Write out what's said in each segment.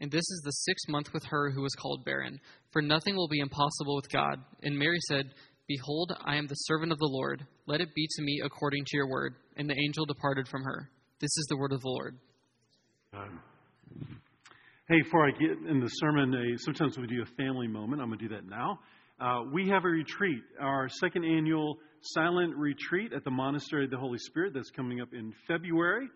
And this is the sixth month with her who was called barren. For nothing will be impossible with God. And Mary said, Behold, I am the servant of the Lord. Let it be to me according to your word. And the angel departed from her. This is the word of the Lord. Um, hey, before I get in the sermon, uh, sometimes we do a family moment. I'm going to do that now. Uh, we have a retreat, our second annual silent retreat at the Monastery of the Holy Spirit that's coming up in February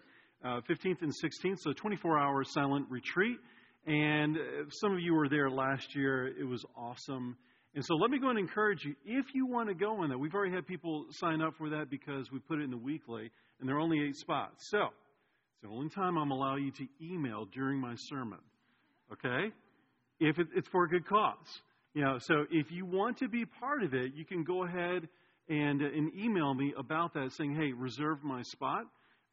uh, 15th and 16th. So 24 hour silent retreat. And uh, some of you were there last year. It was awesome. And so let me go and encourage you if you want to go on that. We've already had people sign up for that because we put it in the weekly, and there are only eight spots. So it's the only time I'm allow you to email during my sermon. Okay? If it, it's for a good cause. You know, so if you want to be part of it, you can go ahead and, uh, and email me about that saying, hey, reserve my spot.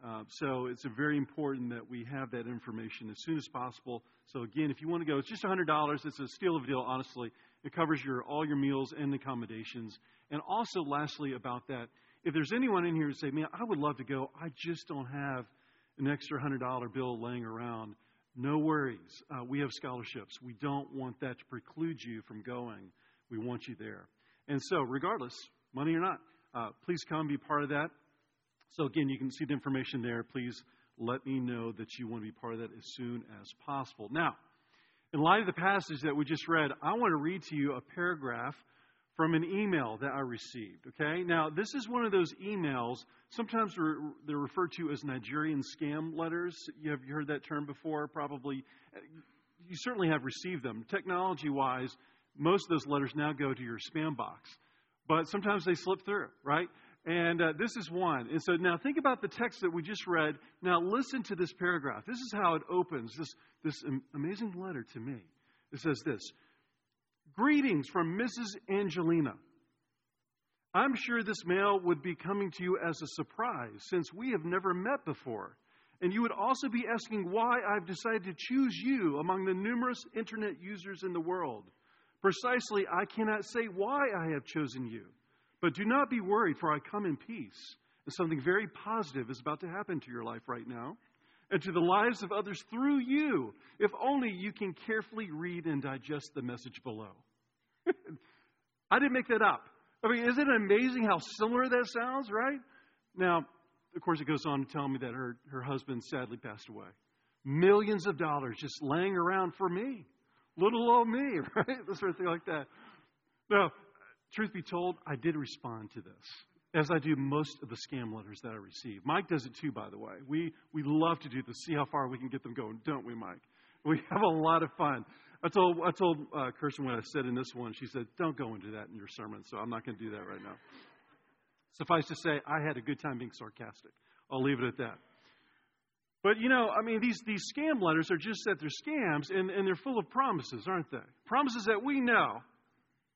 Uh, so it's very important that we have that information as soon as possible. So again, if you want to go, it's just $100. It's a steal of a deal, honestly. It covers your all your meals and accommodations. And also, lastly, about that, if there's anyone in here who say, "Man, I would love to go. I just don't have an extra hundred dollar bill laying around," no worries. Uh, we have scholarships. We don't want that to preclude you from going. We want you there. And so, regardless, money or not, uh, please come be part of that. So, again, you can see the information there. Please let me know that you want to be part of that as soon as possible. Now, in light of the passage that we just read, I want to read to you a paragraph from an email that I received. Okay? Now, this is one of those emails, sometimes they're referred to as Nigerian scam letters. You have you heard that term before? Probably. You certainly have received them. Technology wise, most of those letters now go to your spam box. But sometimes they slip through, right? And uh, this is one. And so now think about the text that we just read. Now listen to this paragraph. This is how it opens this, this amazing letter to me. It says this Greetings from Mrs. Angelina. I'm sure this mail would be coming to you as a surprise since we have never met before. And you would also be asking why I've decided to choose you among the numerous internet users in the world. Precisely, I cannot say why I have chosen you. But do not be worried, for I come in peace. And something very positive is about to happen to your life right now and to the lives of others through you, if only you can carefully read and digest the message below. I didn't make that up. I mean, isn't it amazing how similar that sounds, right? Now, of course, it goes on to tell me that her, her husband sadly passed away. Millions of dollars just laying around for me. Little old me, right? This sort of thing like that. Now, truth be told, I did respond to this, as I do most of the scam letters that I receive. Mike does it too, by the way. We, we love to do this, see how far we can get them going, don't we, Mike? We have a lot of fun. I told, I told uh, Kirsten when I said in this one, she said, don't go into that in your sermon, so I'm not going to do that right now. Suffice to say, I had a good time being sarcastic. I'll leave it at that. But you know, I mean, these, these scam letters are just that they're scams and, and they're full of promises, aren't they? Promises that we know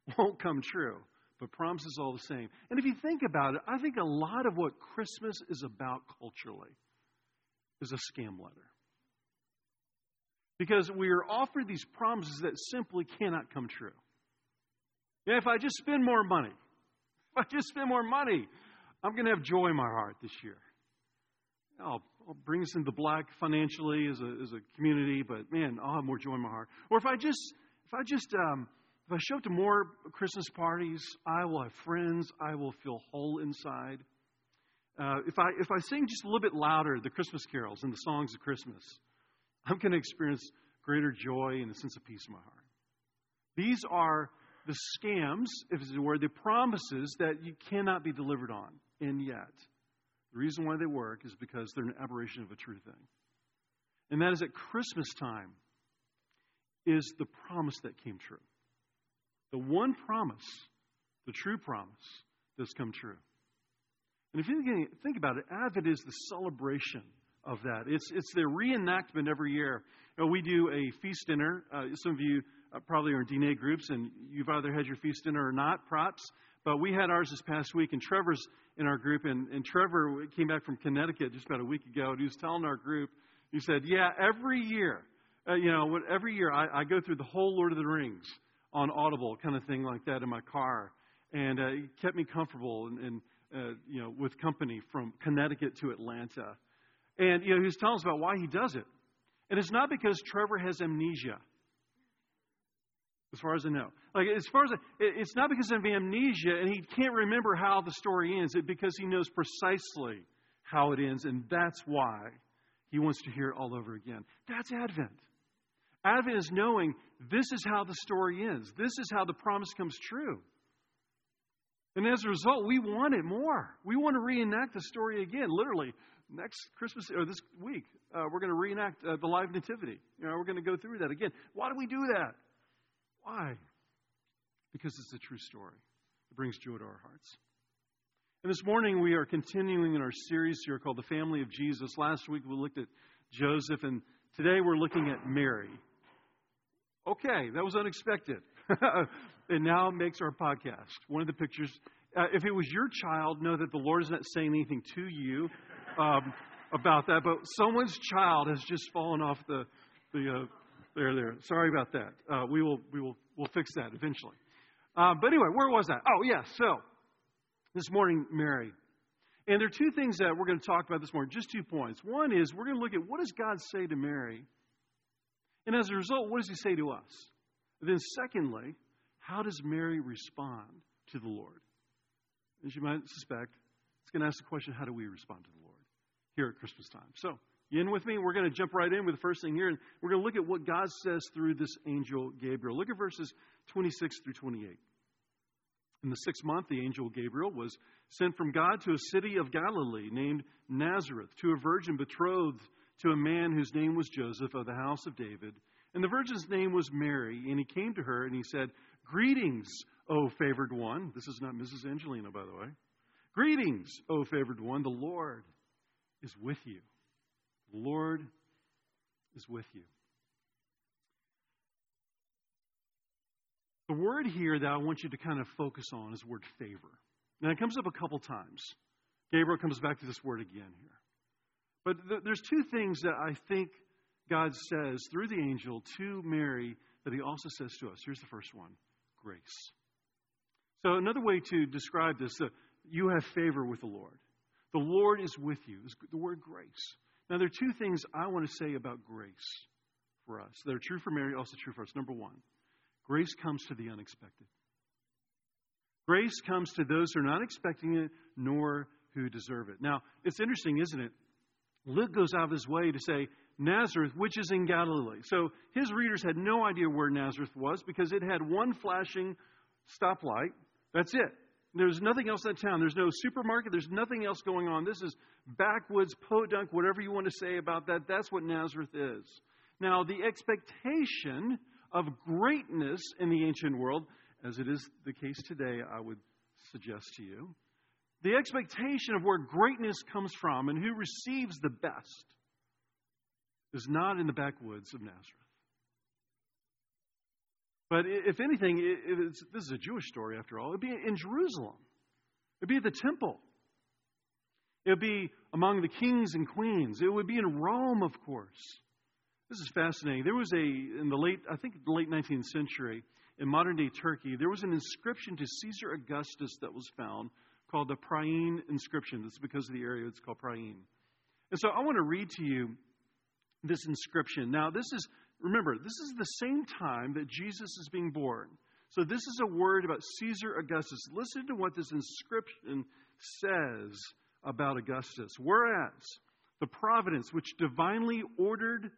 won't come true, but promises all the same. And if you think about it, I think a lot of what Christmas is about culturally is a scam letter. Because we are offered these promises that simply cannot come true. Yeah, if I just spend more money, if I just spend more money, I'm going to have joy in my heart this year. I'll, I'll bring us into black financially as a, as a community, but man, I'll have more joy in my heart. Or if I just, if I just um, if I show up to more Christmas parties, I will have friends. I will feel whole inside. Uh, if, I, if I sing just a little bit louder the Christmas carols and the songs of Christmas, I'm going to experience greater joy and a sense of peace in my heart. These are the scams, if it's a word, the promises that you cannot be delivered on. And yet, the reason why they work is because they're an aberration of a true thing. And that is at Christmas time is the promise that came true. The one promise, the true promise, that's come true. And if you think about it, Advent is the celebration of that. It's, it's the reenactment every year. You know, we do a feast dinner. Uh, some of you uh, probably are in DNA groups, and you've either had your feast dinner or not, props. But we had ours this past week, and Trevor's in our group. And, and Trevor came back from Connecticut just about a week ago, and he was telling our group, he said, Yeah, every year, uh, you know, every year I, I go through the whole Lord of the Rings on Audible, kind of thing like that in my car. And uh, it kept me comfortable and, and uh, you know, with company from Connecticut to Atlanta. And, you know, he was telling us about why he does it. And it's not because Trevor has amnesia, as far as I know. Like, as far as I, it's not because of amnesia and he can't remember how the story ends. It's because he knows precisely how it ends, and that's why he wants to hear it all over again. That's Advent. Advent is knowing this is how the story ends. This is how the promise comes true. And as a result, we want it more. We want to reenact the story again. Literally, next Christmas or this week, uh, we're going to reenact uh, the live nativity. You know, we're going to go through that again. Why do we do that? Why? Because it's a true story. It brings joy to our hearts. And this morning we are continuing in our series here called The Family of Jesus. Last week we looked at Joseph, and today we're looking at Mary. Okay, that was unexpected. and now makes our podcast. One of the pictures, uh, if it was your child, know that the Lord is not saying anything to you um, about that, but someone's child has just fallen off the, the uh, there, there. Sorry about that. Uh, we will, we will, we'll fix that eventually. Uh, but anyway, where was that? Oh. Yeah, so this morning, Mary. And there are two things that we're going to talk about this morning, just two points. One is we're going to look at what does God say to Mary? And as a result, what does he say to us? Then secondly, how does Mary respond to the Lord? As you might suspect, it's going to ask the question, how do we respond to the Lord here at Christmas time? So, you in with me? We're going to jump right in with the first thing here, and we're going to look at what God says through this angel Gabriel. Look at verses 26 through 28. In the sixth month, the angel Gabriel was sent from God to a city of Galilee named Nazareth, to a virgin betrothed to a man whose name was Joseph of the house of David. And the virgin's name was Mary. And he came to her and he said, Greetings, O favored one. This is not Mrs. Angelina, by the way. Greetings, O favored one. The Lord is with you. The Lord is with you. The word here that I want you to kind of focus on is the word favor. Now, it comes up a couple times. Gabriel comes back to this word again here. But th- there's two things that I think God says through the angel to Mary that he also says to us. Here's the first one grace. So, another way to describe this, uh, you have favor with the Lord. The Lord is with you, is the word grace. Now, there are two things I want to say about grace for us that are true for Mary, also true for us. Number one, grace comes to the unexpected. Grace comes to those who are not expecting it, nor who deserve it. Now, it's interesting, isn't it? Luke goes out of his way to say, Nazareth, which is in Galilee. So his readers had no idea where Nazareth was because it had one flashing stoplight. That's it. There's nothing else in town. There's no supermarket. There's nothing else going on. This is backwoods, podunk, whatever you want to say about that. That's what Nazareth is. Now, the expectation of greatness in the ancient world, as it is the case today, I would suggest to you, the expectation of where greatness comes from and who receives the best is not in the backwoods of Nazareth. But if anything, this is a Jewish story after all. It'd be in Jerusalem. It'd be at the temple. It'd be among the kings and queens. It would be in Rome, of course. This is fascinating. There was a, in the late, I think the late 19th century, in modern day Turkey, there was an inscription to Caesar Augustus that was found called the Priene inscription. That's because of the area it's called Priene. And so I want to read to you this inscription. Now, this is, remember, this is the same time that Jesus is being born. So this is a word about Caesar Augustus. Listen to what this inscription says about Augustus. Whereas the providence which divinely ordered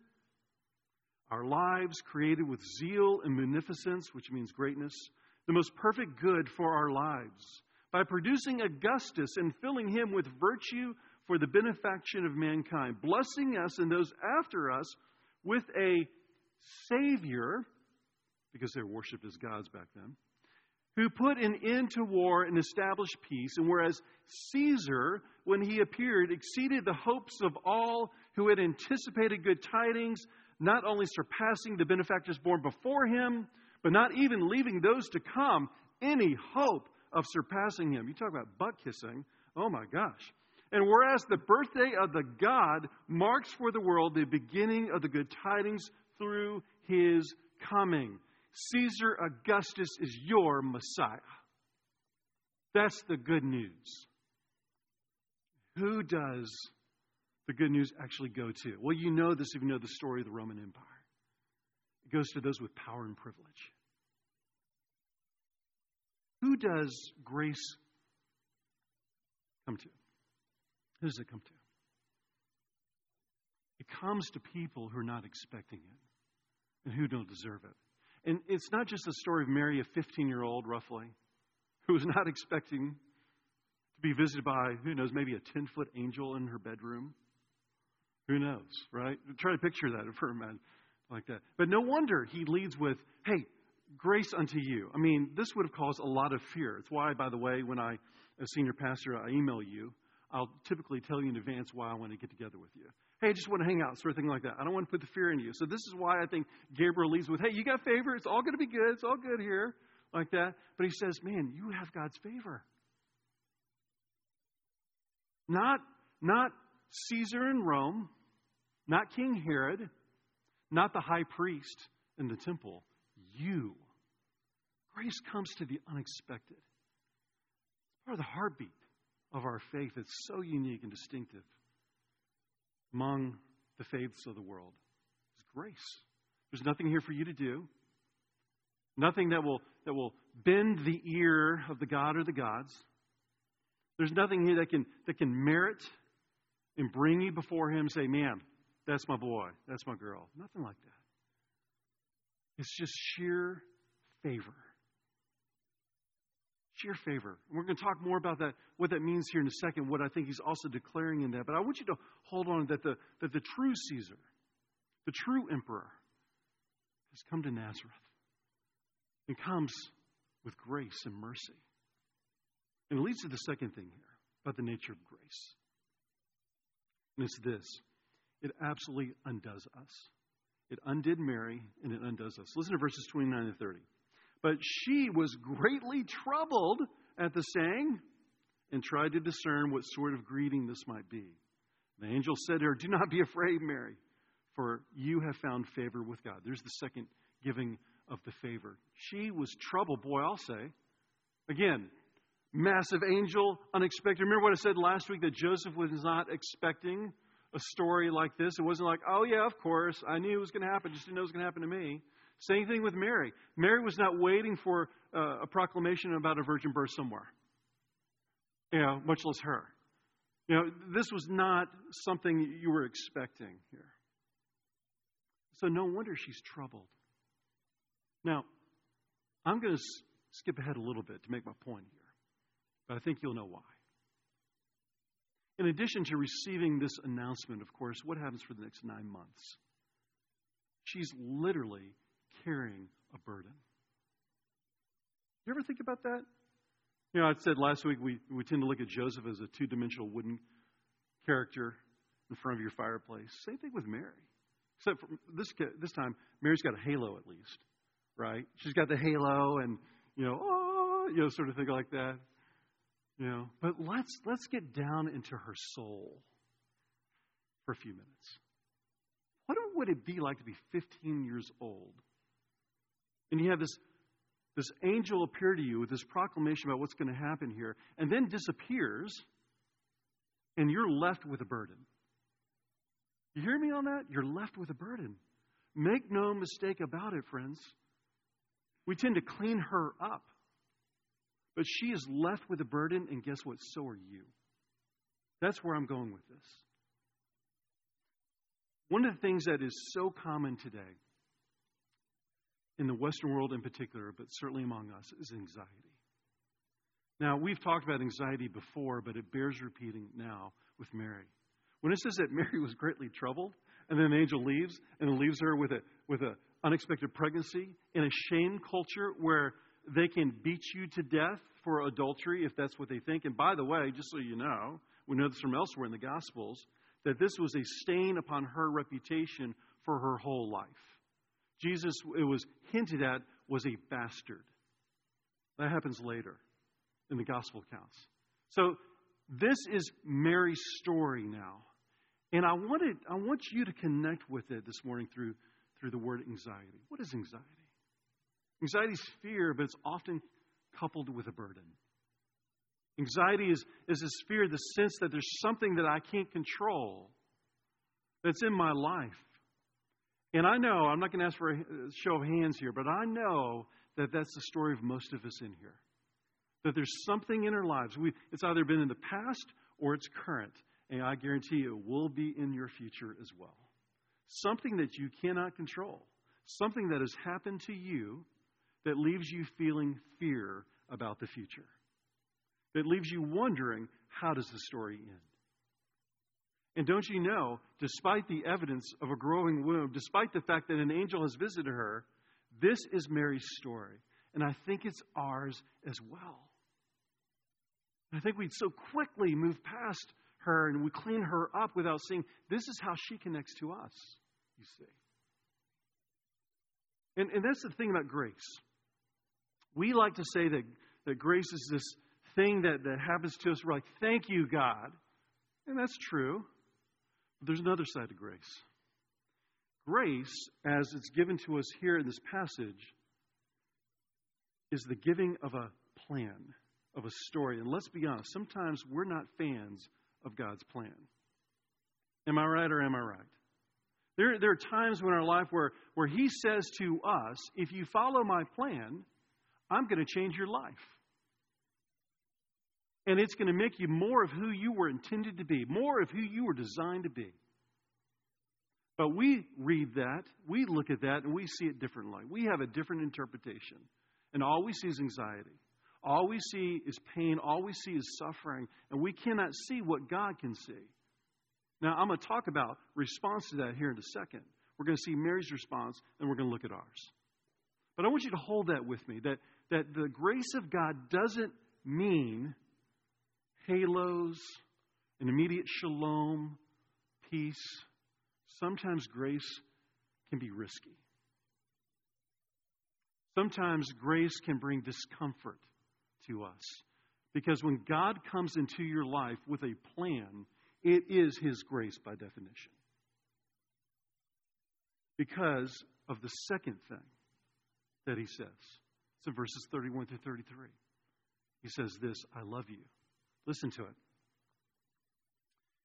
our lives, created with zeal and munificence, which means greatness, the most perfect good for our lives by producing Augustus and filling him with virtue for the benefaction of mankind, blessing us and those after us with a Savior, because they were worshipped as gods back then, who put an end to war and established peace. And whereas Caesar, when he appeared, exceeded the hopes of all who had anticipated good tidings, not only surpassing the benefactors born before him, but not even leaving those to come any hope of surpassing him. You talk about butt kissing. Oh my gosh. And whereas the birthday of the God marks for the world the beginning of the good tidings through his coming, Caesar Augustus is your Messiah. That's the good news. Who does the good news actually go to? Well, you know this if you know the story of the Roman Empire. It goes to those with power and privilege. Who does grace come to? Who does it come to? It comes to people who are not expecting it and who don't deserve it. And it's not just the story of Mary, a 15 year old roughly, who was not expecting to be visited by, who knows, maybe a 10 foot angel in her bedroom. Who knows, right? Try to picture that for a minute like that. But no wonder he leads with, hey, grace unto you. I mean, this would have caused a lot of fear. It's why, by the way, when I, as senior pastor, I email you, I'll typically tell you in advance why I want to get together with you. Hey, I just want to hang out, sort of thing like that. I don't want to put the fear in you. So this is why I think Gabriel leads with, hey, you got favor. It's all going to be good. It's all good here, like that. But he says, man, you have God's favor. Not, not Caesar in Rome, not King Herod, not the high priest in the temple. You. Grace comes to the unexpected. It's part of the heartbeat of our faith. It's so unique and distinctive among the faiths of the world. It's grace. There's nothing here for you to do. Nothing that will, that will bend the ear of the God or the gods. There's nothing here that can, that can merit and bring you before Him say, man, that's my boy, that's my girl. Nothing like that. It's just sheer favor. Sheer favor. We're going to talk more about that, what that means here in a second, what I think he's also declaring in that. But I want you to hold on that the, that the true Caesar, the true emperor, has come to Nazareth and comes with grace and mercy. And it leads to the second thing here about the nature of grace. And it's this it absolutely undoes us. It undid Mary and it undoes us. Listen to verses 29 and 30. But she was greatly troubled at the saying and tried to discern what sort of greeting this might be. The angel said to her, Do not be afraid, Mary, for you have found favor with God. There's the second giving of the favor. She was troubled, boy, I'll say. Again, massive angel, unexpected. Remember what I said last week that Joseph was not expecting a story like this. It wasn't like, oh, yeah, of course, I knew it was going to happen, just didn't know it was going to happen to me. Same thing with Mary. Mary was not waiting for uh, a proclamation about a virgin birth somewhere, you know, much less her. You know, this was not something you were expecting here. So no wonder she's troubled. Now, I'm going to skip ahead a little bit to make my point here, but I think you'll know why. In addition to receiving this announcement, of course, what happens for the next nine months? She's literally carrying a burden. You ever think about that? You know, I said last week we, we tend to look at Joseph as a two dimensional wooden character in front of your fireplace. Same thing with Mary. Except for this, this time, Mary's got a halo at least, right? She's got the halo and, you know, oh, you know, sort of thing like that. You know, but let's let's get down into her soul for a few minutes. What would it be like to be 15 years old? And you have this this angel appear to you with this proclamation about what's going to happen here, and then disappears, and you're left with a burden. You hear me on that? You're left with a burden. Make no mistake about it, friends. We tend to clean her up. But she is left with a burden, and guess what? So are you. That's where I'm going with this. One of the things that is so common today in the Western world in particular, but certainly among us, is anxiety. Now, we've talked about anxiety before, but it bears repeating now with Mary. When it says that Mary was greatly troubled, and then the angel leaves, and leaves her with a with an unexpected pregnancy in a shame culture where they can beat you to death for adultery if that's what they think. And by the way, just so you know, we know this from elsewhere in the Gospels, that this was a stain upon her reputation for her whole life. Jesus, it was hinted at, was a bastard. That happens later in the Gospel accounts. So this is Mary's story now. And I wanted, I want you to connect with it this morning through, through the word anxiety. What is anxiety? Anxiety is fear, but it's often coupled with a burden. Anxiety is, is this fear, the sense that there's something that I can't control that's in my life. And I know, I'm not going to ask for a show of hands here, but I know that that's the story of most of us in here. That there's something in our lives. We, it's either been in the past or it's current. And I guarantee you, it will be in your future as well. Something that you cannot control. Something that has happened to you that leaves you feeling fear about the future. That leaves you wondering, how does the story end? And don't you know, despite the evidence of a growing womb, despite the fact that an angel has visited her, this is Mary's story. And I think it's ours as well. I think we'd so quickly move past her and we clean her up without seeing this is how she connects to us, you see. And, and that's the thing about grace. We like to say that, that grace is this thing that, that happens to us. We're like, thank you, God. And that's true. But there's another side to grace. Grace, as it's given to us here in this passage, is the giving of a plan, of a story. And let's be honest, sometimes we're not fans of God's plan. Am I right or am I right? There, there are times in our life where, where He says to us, if you follow my plan, I'm going to change your life. And it's going to make you more of who you were intended to be, more of who you were designed to be. But we read that, we look at that, and we see it differently. We have a different interpretation. And all we see is anxiety. All we see is pain. All we see is suffering. And we cannot see what God can see. Now, I'm going to talk about response to that here in a second. We're going to see Mary's response, and we're going to look at ours. But I want you to hold that with me that, that the grace of God doesn't mean halos, an immediate shalom, peace. Sometimes grace can be risky. Sometimes grace can bring discomfort to us. Because when God comes into your life with a plan, it is His grace by definition. Because of the second thing that He says. In verses 31 through 33. He says this I love you. Listen to it.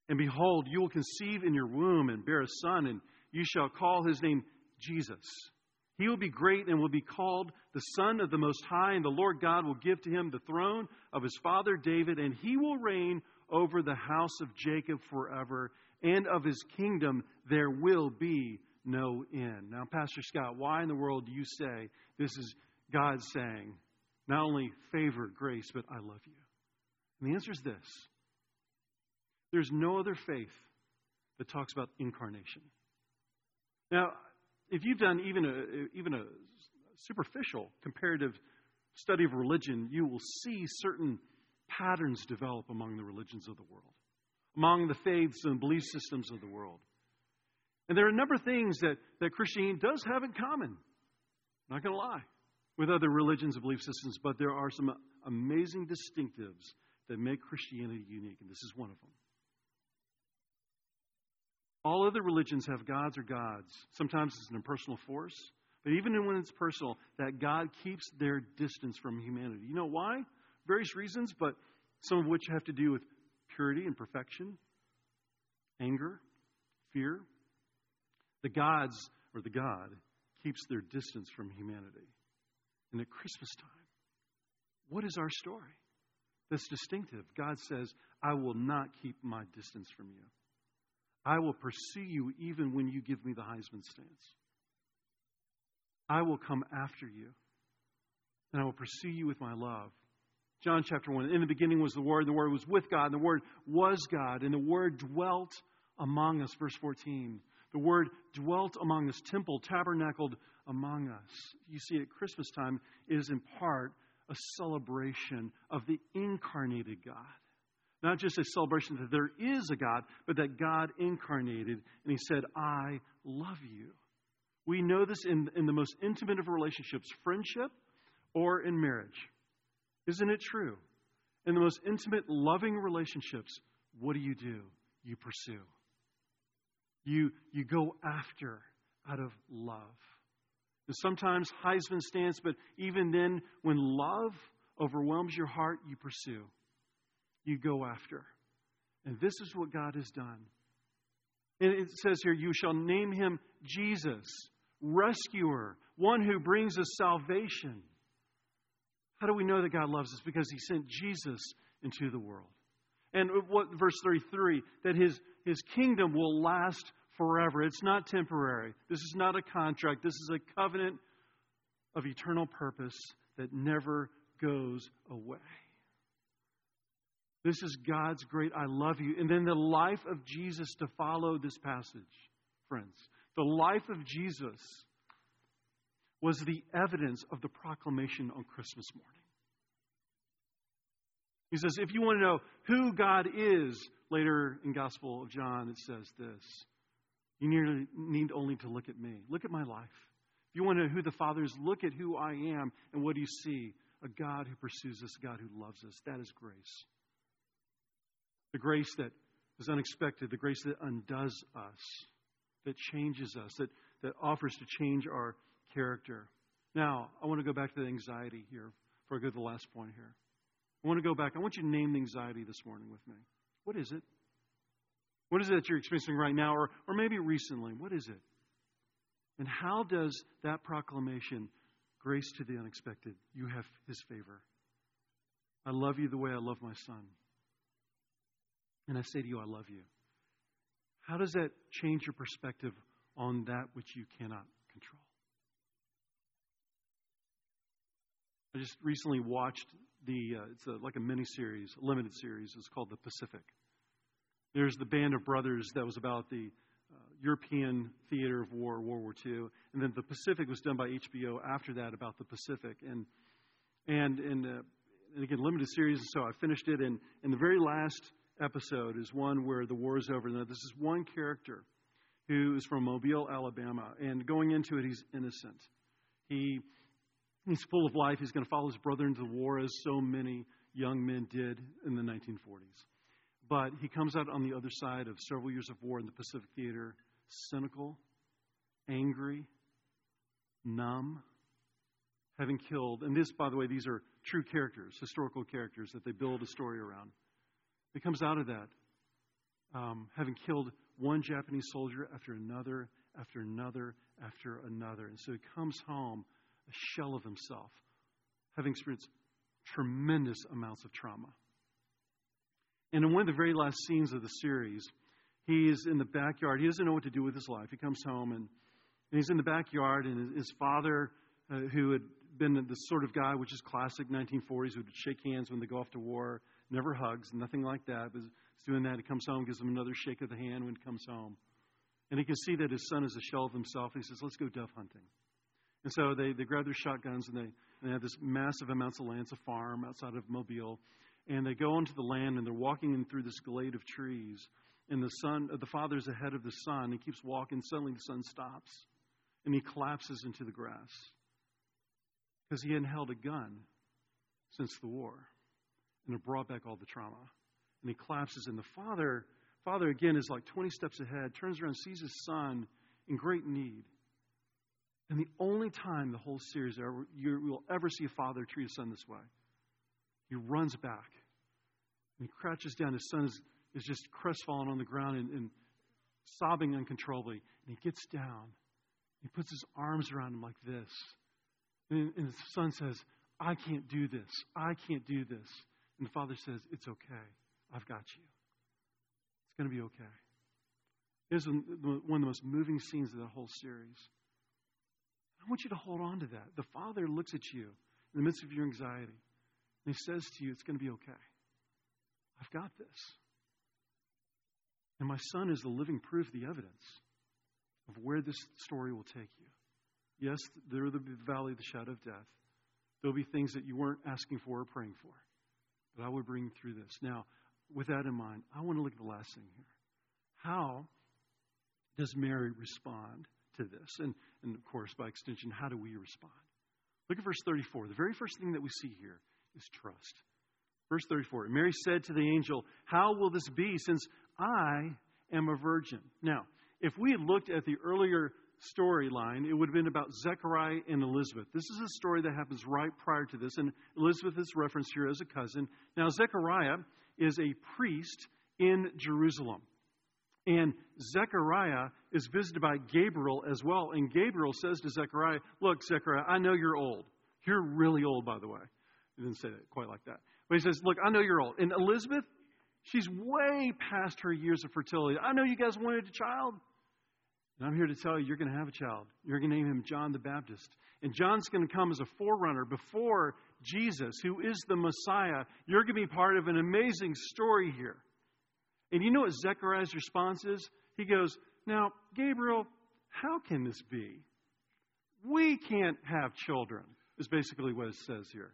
And behold, you will conceive in your womb and bear a son, and you shall call his name Jesus. He will be great and will be called the Son of the Most High, and the Lord God will give to him the throne of his father David, and he will reign over the house of Jacob forever, and of his kingdom there will be no end. Now, Pastor Scott, why in the world do you say this is God saying, not only favor, grace, but I love you? And the answer is this there's no other faith that talks about incarnation. Now, if you've done even a, even a superficial comparative study of religion, you will see certain patterns develop among the religions of the world, among the faiths and belief systems of the world. And there are a number of things that, that Christianity does have in common. I'm not going to lie with other religions and belief systems, but there are some amazing distinctives that make Christianity unique, and this is one of them. All other religions have gods or gods. Sometimes it's an impersonal force, but even when it's personal, that God keeps their distance from humanity. You know why? Various reasons, but some of which have to do with purity and perfection, anger, fear. The gods, or the God, keeps their distance from humanity. And at Christmas time, what is our story? That's distinctive. God says, I will not keep my distance from you. I will pursue you even when you give me the Heisman stance. I will come after you, and I will pursue you with my love. John chapter 1. In the beginning was the Word, the Word was with God, and the Word was God, and the Word dwelt among us. Verse 14. The Word dwelt among us, temple, tabernacled among us. You see, at Christmas time is in part a celebration of the incarnated God. Not just a celebration that there is a God, but that God incarnated, and He said, I love you. We know this in, in the most intimate of relationships, friendship or in marriage. Isn't it true? In the most intimate, loving relationships, what do you do? You pursue. You, you go after out of love. And sometimes Heisman stands, but even then, when love overwhelms your heart, you pursue. You go after. And this is what God has done. And it says here, You shall name him Jesus, rescuer, one who brings us salvation. How do we know that God loves us? Because he sent Jesus into the world. And what verse 33 that his his kingdom will last forever. It's not temporary. This is not a contract. This is a covenant of eternal purpose that never goes away. This is God's great I love you. And then the life of Jesus to follow this passage, friends. The life of Jesus was the evidence of the proclamation on Christmas morning. He says, if you want to know who God is, later in Gospel of John, it says this. You need only to look at me. Look at my life. If you want to know who the Father is, look at who I am. And what do you see? A God who pursues us, a God who loves us. That is grace. The grace that is unexpected, the grace that undoes us, that changes us, that, that offers to change our character. Now, I want to go back to the anxiety here before I go to the last point here. I want to go back. I want you to name the anxiety this morning with me. What is it? What is it that you're experiencing right now, or, or maybe recently? What is it? And how does that proclamation, grace to the unexpected, you have his favor? I love you the way I love my son. And I say to you, I love you. How does that change your perspective on that which you cannot control? I just recently watched the, uh, it's a, like a mini series, limited series. It's called The Pacific. There's the Band of Brothers that was about the uh, European theater of war, World War II, and then the Pacific was done by HBO after that about the Pacific, and and and, uh, and again limited series. So I finished it, and and the very last episode is one where the war is over. Now this is one character who is from Mobile, Alabama, and going into it, he's innocent. He he's full of life. He's going to follow his brother into the war, as so many young men did in the 1940s. But he comes out on the other side of several years of war in the Pacific Theater cynical, angry, numb, having killed. And this, by the way, these are true characters, historical characters that they build a story around. He comes out of that um, having killed one Japanese soldier after another, after another, after another. And so he comes home a shell of himself, having experienced tremendous amounts of trauma. And in one of the very last scenes of the series, he is in the backyard. He doesn't know what to do with his life. He comes home and, and he's in the backyard, and his, his father, uh, who had been the sort of guy, which is classic 1940s, who would shake hands when they go off to war, never hugs, nothing like that. But he's doing that. He comes home, gives him another shake of the hand when he comes home. And he can see that his son is a shell of himself. And he says, Let's go dove hunting. And so they, they grab their shotguns and they, and they have this massive amounts of land. It's a farm outside of Mobile and they go onto the land and they're walking in through this glade of trees and the son the father's ahead of the son he keeps walking suddenly the son stops and he collapses into the grass because he hadn't held a gun since the war and it brought back all the trauma and he collapses and the father father again is like 20 steps ahead turns around sees his son in great need and the only time the whole series ever, you will ever see a father treat a son this way he runs back and he crouches down. His son is, is just crestfallen on the ground and, and sobbing uncontrollably. And he gets down. He puts his arms around him like this. And, and his son says, I can't do this. I can't do this. And the father says, It's okay. I've got you. It's going to be okay. It is one of the most moving scenes of the whole series. I want you to hold on to that. The Father looks at you in the midst of your anxiety, and He says to you, It's going to be okay. I've got this. And my son is the living proof, the evidence of where this story will take you. Yes, there will be the valley of the shadow of death. There'll be things that you weren't asking for or praying for. But I will bring you through this. Now, with that in mind, I want to look at the last thing here. How does Mary respond to this? And, and of course, by extension, how do we respond? Look at verse 34. The very first thing that we see here is trust. Verse 34 Mary said to the angel, How will this be since I am a virgin? Now, if we had looked at the earlier storyline, it would have been about Zechariah and Elizabeth. This is a story that happens right prior to this, and Elizabeth is referenced here as a cousin. Now, Zechariah is a priest in Jerusalem. And Zechariah is visited by Gabriel as well. And Gabriel says to Zechariah, Look, Zechariah, I know you're old. You're really old, by the way. He didn't say that quite like that. But he says, Look, I know you're old. And Elizabeth, she's way past her years of fertility. I know you guys wanted a child. And I'm here to tell you, you're going to have a child. You're going to name him John the Baptist. And John's going to come as a forerunner before Jesus, who is the Messiah. You're going to be part of an amazing story here. And you know what Zechariah's response is? He goes, Now, Gabriel, how can this be? We can't have children, is basically what it says here.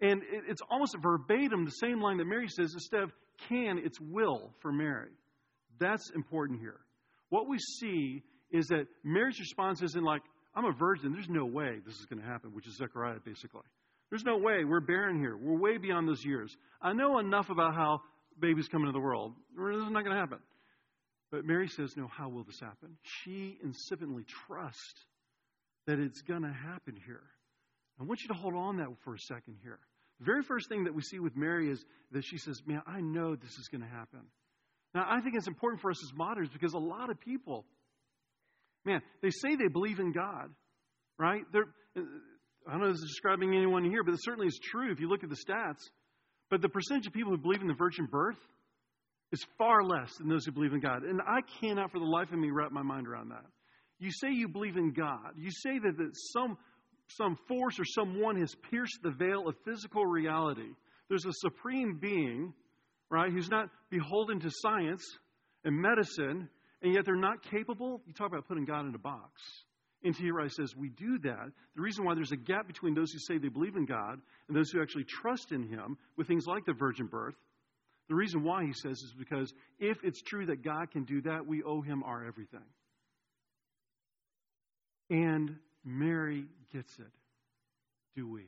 And it's almost verbatim the same line that Mary says instead of can, it's will for Mary. That's important here. What we see is that Mary's response isn't like, I'm a virgin. There's no way this is going to happen, which is Zechariah, basically. There's no way. We're barren here. We're way beyond those years. I know enough about how babies come into the world. This is not going to happen. But Mary says, No, how will this happen? She insistently trusts that it's going to happen here. I want you to hold on that for a second here. The very first thing that we see with Mary is that she says, Man, I know this is going to happen. Now, I think it's important for us as moderns because a lot of people, man, they say they believe in God, right? They're, uh, I don't know if this is describing anyone here, but it certainly is true if you look at the stats. But the percentage of people who believe in the virgin birth is far less than those who believe in God. And I cannot for the life of me wrap my mind around that. You say you believe in God. You say that, that some, some force or someone has pierced the veil of physical reality. There's a supreme being, right, who's not beholden to science and medicine, and yet they're not capable. You talk about putting God in a box. N.T. Wright says we do that. The reason why there's a gap between those who say they believe in God and those who actually trust in Him with things like the virgin birth, the reason why he says is because if it's true that God can do that, we owe Him our everything. And Mary gets it. Do we?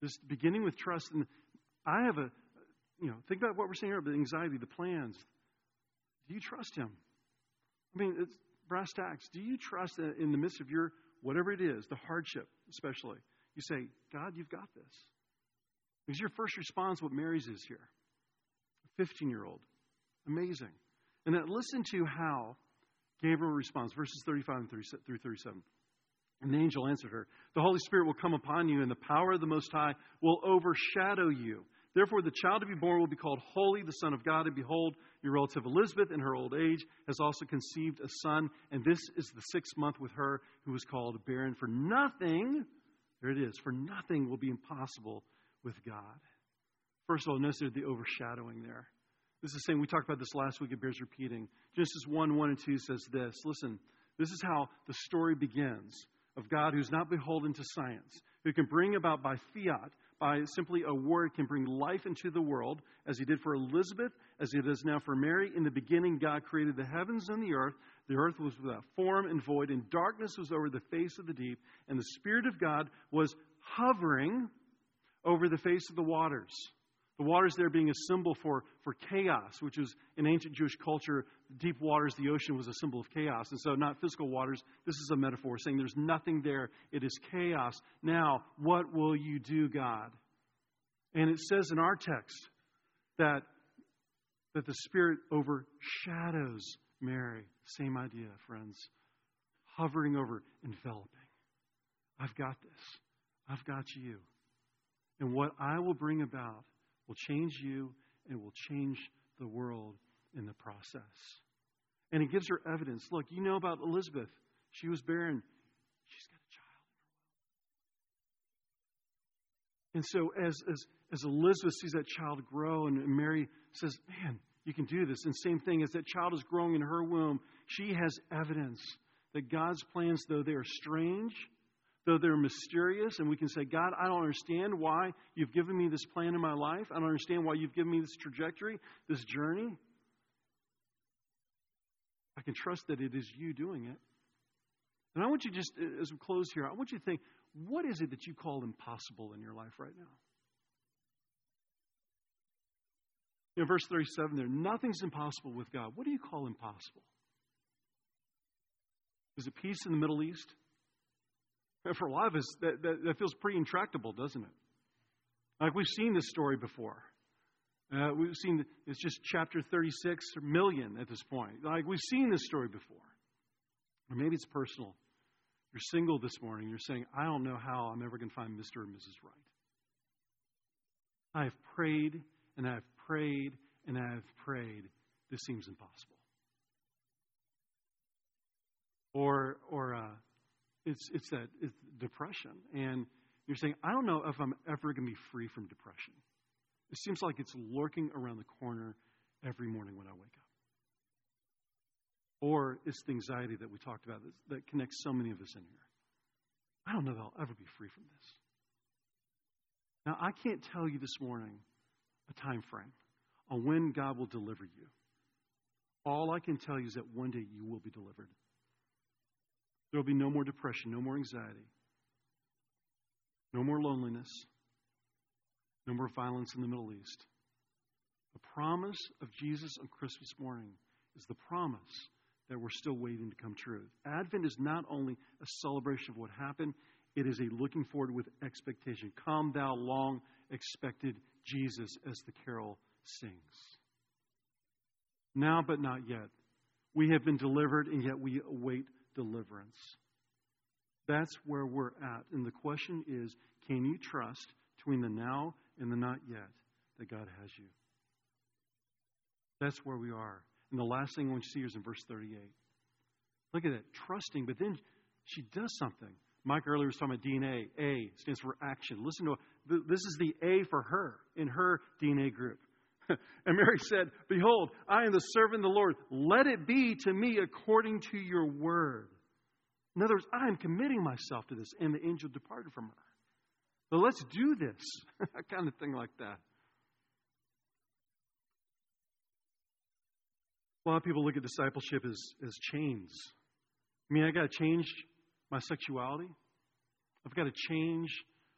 This beginning with trust, and I have a, you know, think about what we're saying here about anxiety, the plans. Do you trust Him? I mean, it's brass tacks, do you trust that in the midst of your, whatever it is, the hardship especially, you say, God, you've got this? Because your first response, what Mary's is here. A 15 year old. Amazing. And then listen to how Gabriel responds, verses 35 through 37. And the angel answered her, The Holy Spirit will come upon you, and the power of the Most High will overshadow you. Therefore, the child to be born will be called Holy, the Son of God. And behold, your relative Elizabeth, in her old age, has also conceived a son. And this is the sixth month with her who was called barren. For nothing, there it is, for nothing will be impossible with God. First of all, notice the overshadowing there. This is the same. We talked about this last week. It bears repeating. Genesis 1 1 and 2 says this Listen, this is how the story begins of God who's not beholden to science, who can bring about by fiat by simply a word can bring life into the world, as he did for Elizabeth, as he does now for Mary. In the beginning, God created the heavens and the earth. The earth was without form and void, and darkness was over the face of the deep, and the Spirit of God was hovering over the face of the waters. The waters there being a symbol for, for chaos, which was in ancient Jewish culture, deep waters, the ocean was a symbol of chaos. And so, not physical waters, this is a metaphor saying there's nothing there. It is chaos. Now, what will you do, God? And it says in our text that, that the Spirit overshadows Mary. Same idea, friends. Hovering over, enveloping. I've got this. I've got you. And what I will bring about will change you and will change the world in the process. And it gives her evidence. Look, you know about Elizabeth. She was barren. she's got a child. And so as, as, as Elizabeth sees that child grow, and Mary says, Man, you can do this. And same thing, as that child is growing in her womb, she has evidence that God's plans, though they are strange, though they're mysterious, and we can say, God, I don't understand why you've given me this plan in my life. I don't understand why you've given me this trajectory, this journey. I can trust that it is you doing it. And I want you just, as we close here, I want you to think, what is it that you call impossible in your life right now? In verse 37 there, nothing's impossible with God. What do you call impossible? Is it peace in the Middle East? For a lot of us, that, that, that feels pretty intractable, doesn't it? Like we've seen this story before. Uh, we've seen it's just chapter 36 million at this point. Like we've seen this story before. Or maybe it's personal. You're single this morning. You're saying, I don't know how I'm ever going to find Mr. or Mrs. Right. I have prayed and I have prayed and I have prayed. This seems impossible. Or, or uh, it's, it's that it's depression. And you're saying, I don't know if I'm ever going to be free from depression. It seems like it's lurking around the corner every morning when I wake up. Or it's the anxiety that we talked about that connects so many of us in here. I don't know that I'll ever be free from this. Now, I can't tell you this morning a time frame on when God will deliver you. All I can tell you is that one day you will be delivered. There will be no more depression, no more anxiety, no more loneliness, no more violence in the Middle East. The promise of Jesus on Christmas morning is the promise that we're still waiting to come true. Advent is not only a celebration of what happened, it is a looking forward with expectation. Come, thou long expected Jesus, as the carol sings. Now, but not yet. We have been delivered, and yet we await deliverance. That's where we're at. And the question is can you trust between the now and the not yet that God has you? That's where we are. And the last thing I want you to see is in verse 38. Look at that, trusting, but then she does something. Mike earlier was talking about DNA. A stands for action. Listen to this is the A for her in her DNA group. and Mary said, Behold, I am the servant of the Lord. Let it be to me according to your word. In other words, I am committing myself to this. And the angel departed from her. So let's do this. Kind of thing like that. A lot of people look at discipleship as, as chains. I mean, I got to change my sexuality. I've got to change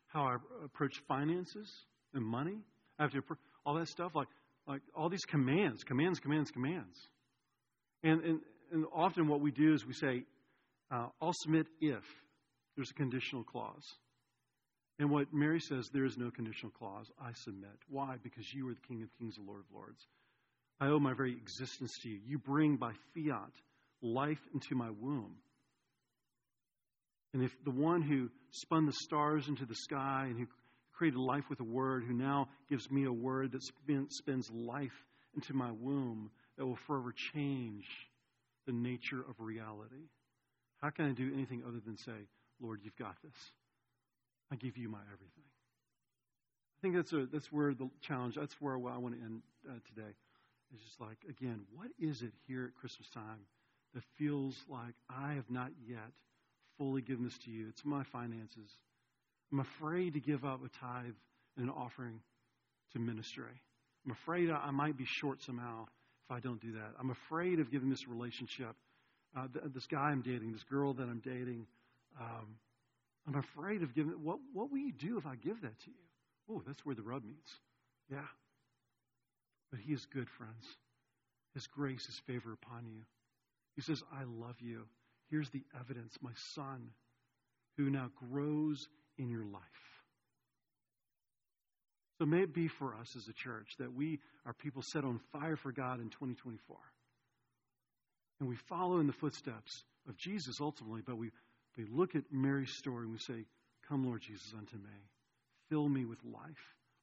how I approach finances and money. I have to all that stuff like like all these commands, commands, commands, commands. And and, and often what we do is we say, uh, "I'll submit if there's a conditional clause." And what Mary says, there is no conditional clause. I submit. Why? Because you are the King of Kings and Lord of Lords. I owe my very existence to you. You bring by fiat life into my womb. And if the one who spun the stars into the sky and who created life with a word, who now gives me a word that spins life into my womb, that will forever change the nature of reality, how can I do anything other than say, Lord, you've got this? I give you my everything. I think that's, a, that's where the challenge, that's where I want to end uh, today. It's just like, again, what is it here at Christmas time that feels like I have not yet fully given this to you. It's my finances. I'm afraid to give up a tithe and an offering to ministry. I'm afraid I might be short somehow if I don't do that. I'm afraid of giving this relationship, uh, this guy I'm dating, this girl that I'm dating. Um, I'm afraid of giving. What What will you do if I give that to you? Oh, that's where the rub meets. Yeah. But He is good, friends. His grace, His favor upon you. He says, I love you. Here's the evidence my son, who now grows in your life. So may it be for us as a church that we are people set on fire for God in 2024. And we follow in the footsteps of Jesus ultimately, but we, we look at Mary's story and we say, Come, Lord Jesus, unto me. Fill me with life,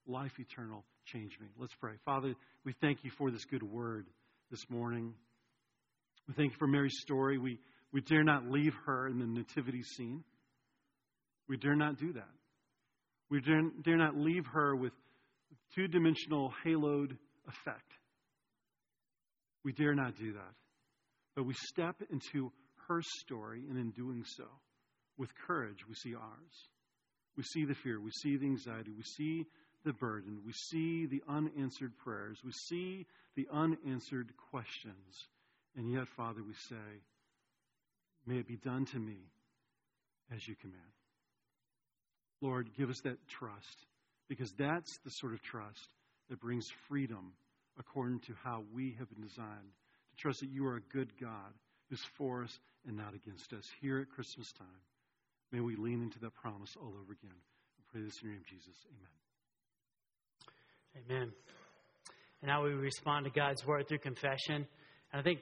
life eternal. Change me. Let's pray. Father, we thank you for this good word this morning. We thank you for Mary's story. We we dare not leave her in the nativity scene. We dare not do that. We dare, dare not leave her with two dimensional haloed effect. We dare not do that. But we step into her story, and in doing so, with courage, we see ours. We see the fear, we see the anxiety, we see the burden, we see the unanswered prayers, we see the unanswered questions. And yet, Father, we say, May it be done to me as you command. Lord, give us that trust, because that's the sort of trust that brings freedom according to how we have been designed. To trust that you are a good God who's for us and not against us. Here at Christmas time, may we lean into that promise all over again. We pray this in your name, Jesus. Amen. Amen. And now we respond to God's word through confession. And I think